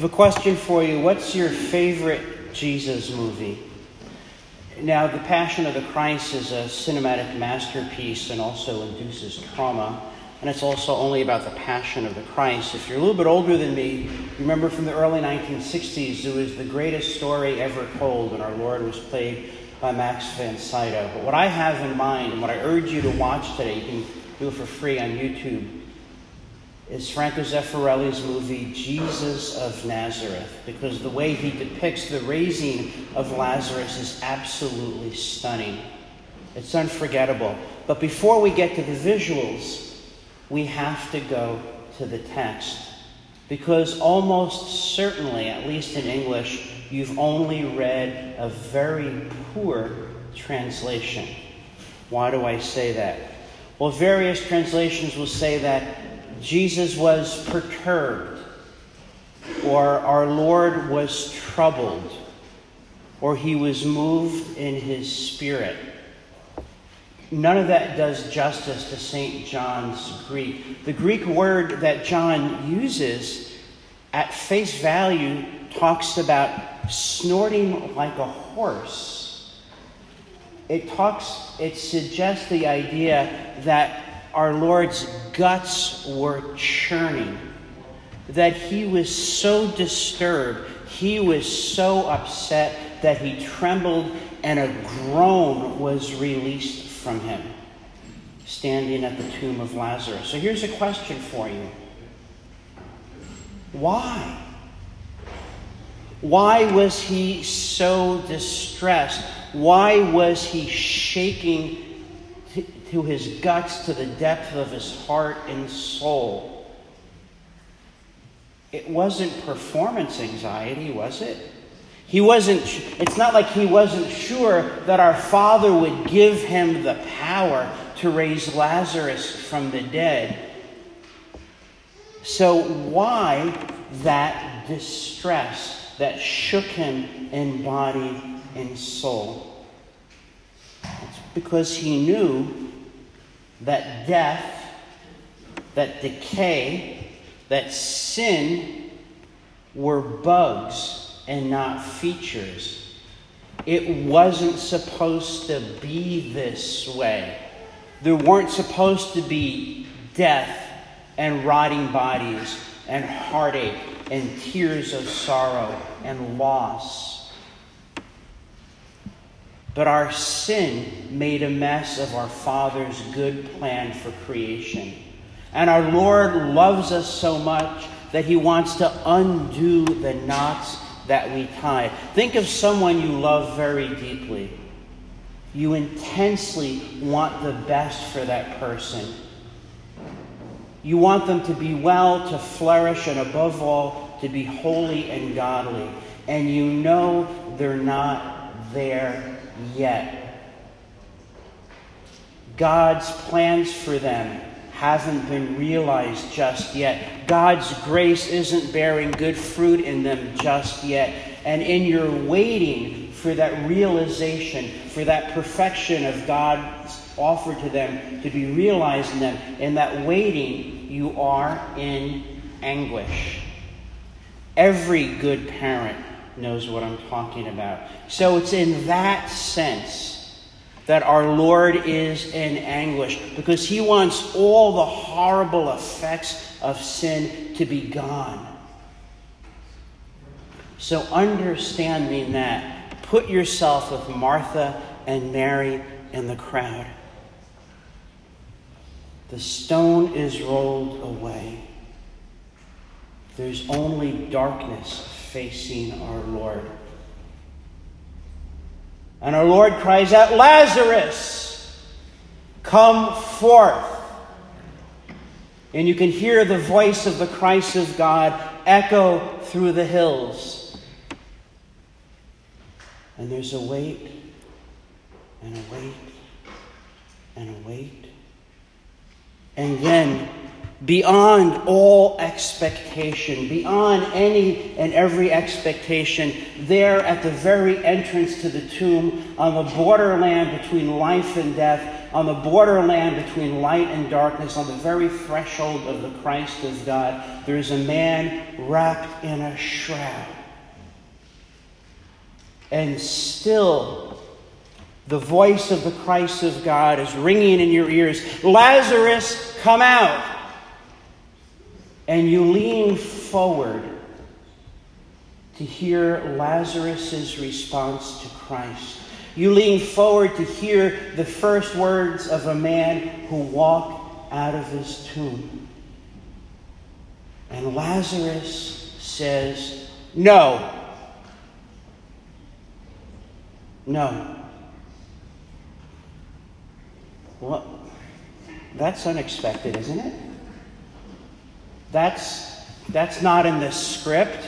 have a question for you. What's your favorite Jesus movie? Now, The Passion of the Christ is a cinematic masterpiece and also induces trauma. And it's also only about the passion of the Christ. If you're a little bit older than me, remember from the early 1960s, it was the greatest story ever told and our Lord was played by Max von Sydow. But what I have in mind and what I urge you to watch today, you can do it for free on YouTube, is Franco Zeffirelli's movie Jesus of Nazareth, because the way he depicts the raising of Lazarus is absolutely stunning. It's unforgettable. But before we get to the visuals, we have to go to the text. Because almost certainly, at least in English, you've only read a very poor translation. Why do I say that? Well, various translations will say that Jesus was perturbed, or our Lord was troubled, or he was moved in his spirit. None of that does justice to St. John's Greek. The Greek word that John uses at face value talks about snorting like a horse. It talks, it suggests the idea that our Lord's guts were churning, that he was so disturbed, he was so upset that he trembled and a groan was released from him, standing at the tomb of Lazarus. So here's a question for you Why? Why was he so distressed? Why was he shaking to his guts, to the depth of his heart and soul. It wasn't performance anxiety, was it? He wasn't, it's not like he wasn't sure that our Father would give him the power to raise Lazarus from the dead. So, why that distress that shook him in body and soul? It's because he knew that death, that decay, that sin were bugs and not features. It wasn't supposed to be this way. There weren't supposed to be death and rotting bodies and heartache and tears of sorrow and loss. But our sin made a mess of our Father's good plan for creation. And our Lord loves us so much that He wants to undo the knots that we tie. Think of someone you love very deeply. You intensely want the best for that person. You want them to be well, to flourish, and above all, to be holy and godly. And you know they're not there yet. God's plans for them haven't been realized just yet. God's grace isn't bearing good fruit in them just yet. And in your waiting for that realization, for that perfection of God's offer to them to be realized in them, in that waiting, you are in anguish. Every good parent knows what I'm talking about. So it's in that sense that our Lord is in anguish because he wants all the horrible effects of sin to be gone. So, understanding that, put yourself with Martha and Mary in the crowd. The stone is rolled away. There's only darkness facing our Lord. And our Lord cries out, Lazarus, come forth. And you can hear the voice of the Christ of God echo through the hills. And there's a wait, and a wait, and a wait. And then beyond all expectation, beyond any and every expectation, there at the very entrance to the tomb, on the borderland between life and death, on the borderland between light and darkness, on the very threshold of the Christ of God, there is a man wrapped in a shroud. And still, the voice of the Christ of God is ringing in your ears Lazarus, come out! And you lean forward to hear Lazarus' response to Christ. You lean forward to hear the first words of a man who walked out of his tomb. And Lazarus says, No. No. Well, that's unexpected, isn't it? That's, that's not in the script.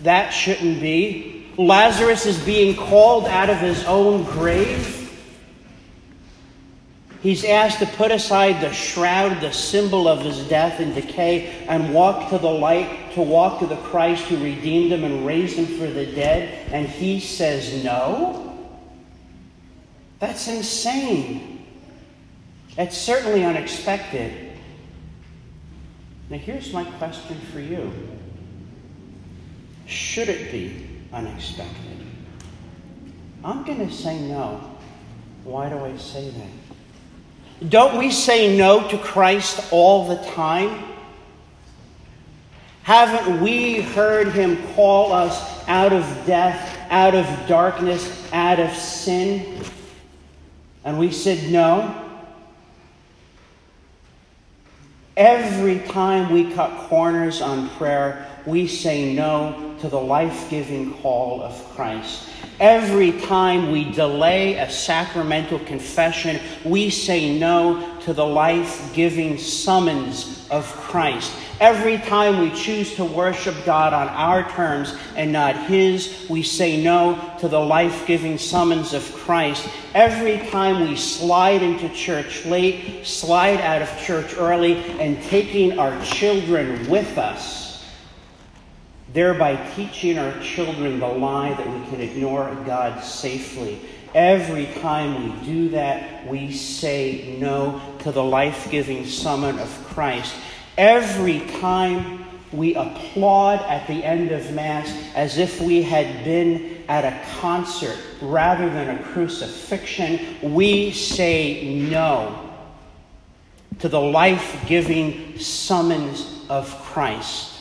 That shouldn't be. Lazarus is being called out of his own grave. He's asked to put aside the shroud, the symbol of his death and decay, and walk to the light, to walk to the Christ who redeemed him and raised him for the dead. And he says no? That's insane. That's certainly unexpected. Now, here's my question for you Should it be unexpected? I'm going to say no. Why do I say that? Don't we say no to Christ all the time? Haven't we heard him call us out of death, out of darkness, out of sin? And we said no. Every time we cut corners on prayer, we say no to the life giving call of Christ. Every time we delay a sacramental confession, we say no to the life giving summons of Christ. Every time we choose to worship God on our terms and not His, we say no to the life giving summons of Christ. Every time we slide into church late, slide out of church early, and taking our children with us, thereby teaching our children the lie that we can ignore God safely. Every time we do that, we say no to the life giving summon of Christ. Every time we applaud at the end of Mass as if we had been at a concert rather than a crucifixion, we say no to the life giving summons of Christ.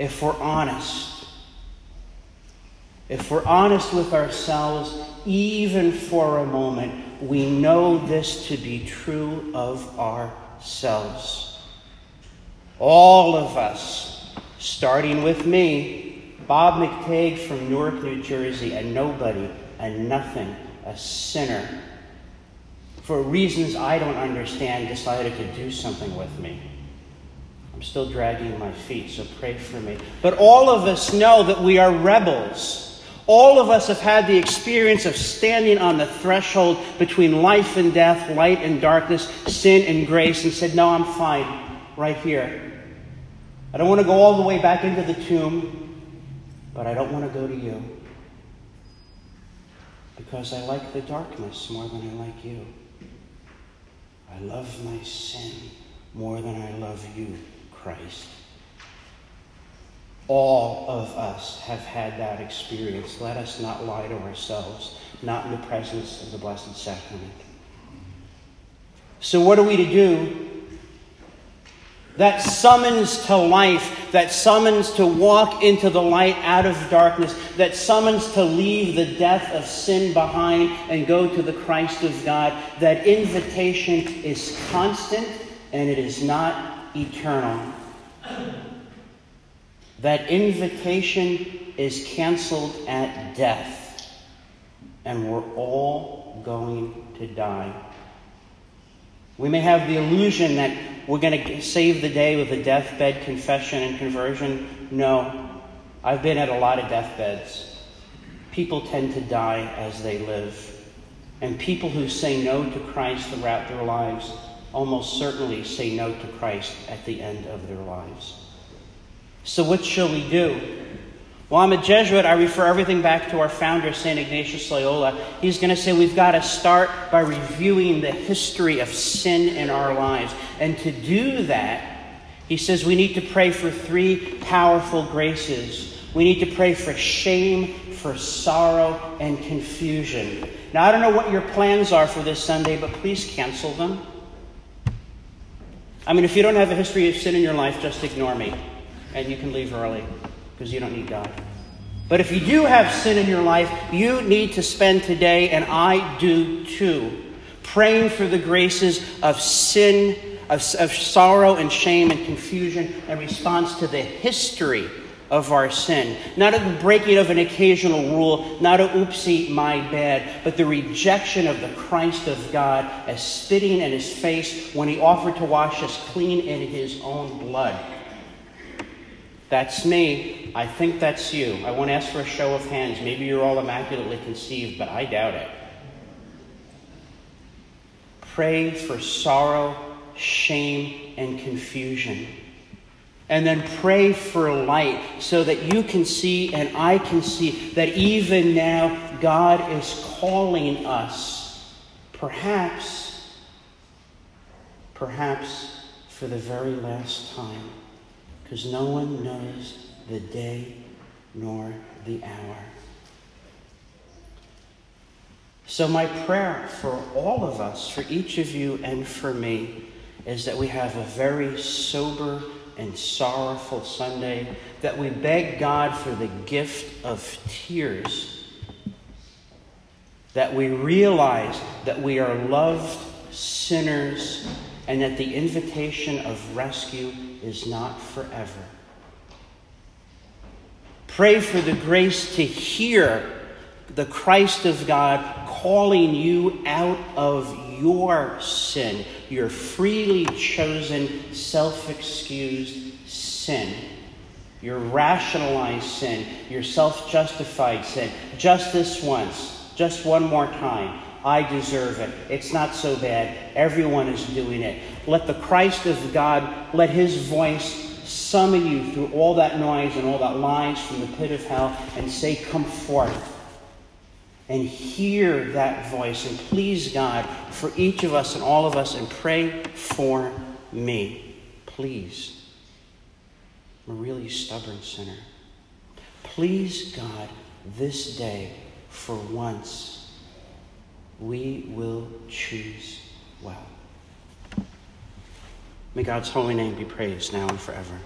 If we're honest, if we're honest with ourselves, even for a moment, we know this to be true of ourselves. All of us, starting with me, Bob McTeigue from Newark, New Jersey, a nobody, a nothing, a sinner, for reasons I don't understand, decided to do something with me. I'm still dragging my feet, so pray for me. But all of us know that we are rebels. All of us have had the experience of standing on the threshold between life and death, light and darkness, sin and grace, and said, No, I'm fine right here. I don't want to go all the way back into the tomb, but I don't want to go to you. Because I like the darkness more than I like you. I love my sin more than I love you, Christ. All of us have had that experience. Let us not lie to ourselves, not in the presence of the Blessed Sacrament. So, what are we to do? That summons to life, that summons to walk into the light out of darkness, that summons to leave the death of sin behind and go to the Christ of God, that invitation is constant and it is not eternal. That invitation is canceled at death, and we're all going to die. We may have the illusion that we're going to save the day with a deathbed confession and conversion. No. I've been at a lot of deathbeds. People tend to die as they live. And people who say no to Christ throughout their lives almost certainly say no to Christ at the end of their lives. So, what shall we do? Well, I'm a Jesuit. I refer everything back to our founder, St. Ignatius Loyola. He's going to say we've got to start by reviewing the history of sin in our lives. And to do that, he says we need to pray for three powerful graces. We need to pray for shame, for sorrow, and confusion. Now, I don't know what your plans are for this Sunday, but please cancel them. I mean, if you don't have a history of sin in your life, just ignore me. And you can leave early because you don't need God. But if you do have sin in your life, you need to spend today, and I do too, praying for the graces of sin of, of sorrow and shame and confusion in response to the history of our sin. Not the breaking of an occasional rule, not a oopsie, my bad, but the rejection of the Christ of God as spitting in his face when he offered to wash us clean in his own blood. That's me. I think that's you. I won't ask for a show of hands. Maybe you're all immaculately conceived, but I doubt it. Pray for sorrow shame, and confusion. And then pray for light so that you can see and I can see that even now God is calling us, perhaps, perhaps for the very last time, because no one knows the day nor the hour. So, my prayer for all of us, for each of you, and for me is that we have a very sober and sorrowful Sunday, that we beg God for the gift of tears, that we realize that we are loved sinners and that the invitation of rescue is not forever. Pray for the grace to hear the Christ of God calling you out of your sin, your freely chosen, self excused sin, your rationalized sin, your self justified sin. Just this once, just one more time. I deserve it. It's not so bad. Everyone is doing it. Let the Christ of God, let his voice summon you through all that noise and all that lies from the pit of hell and say, Come forth and hear that voice and please God for each of us and all of us and pray for me. Please. I'm a really stubborn sinner. Please God this day for once we will choose well. May God's holy name be praised now and forever.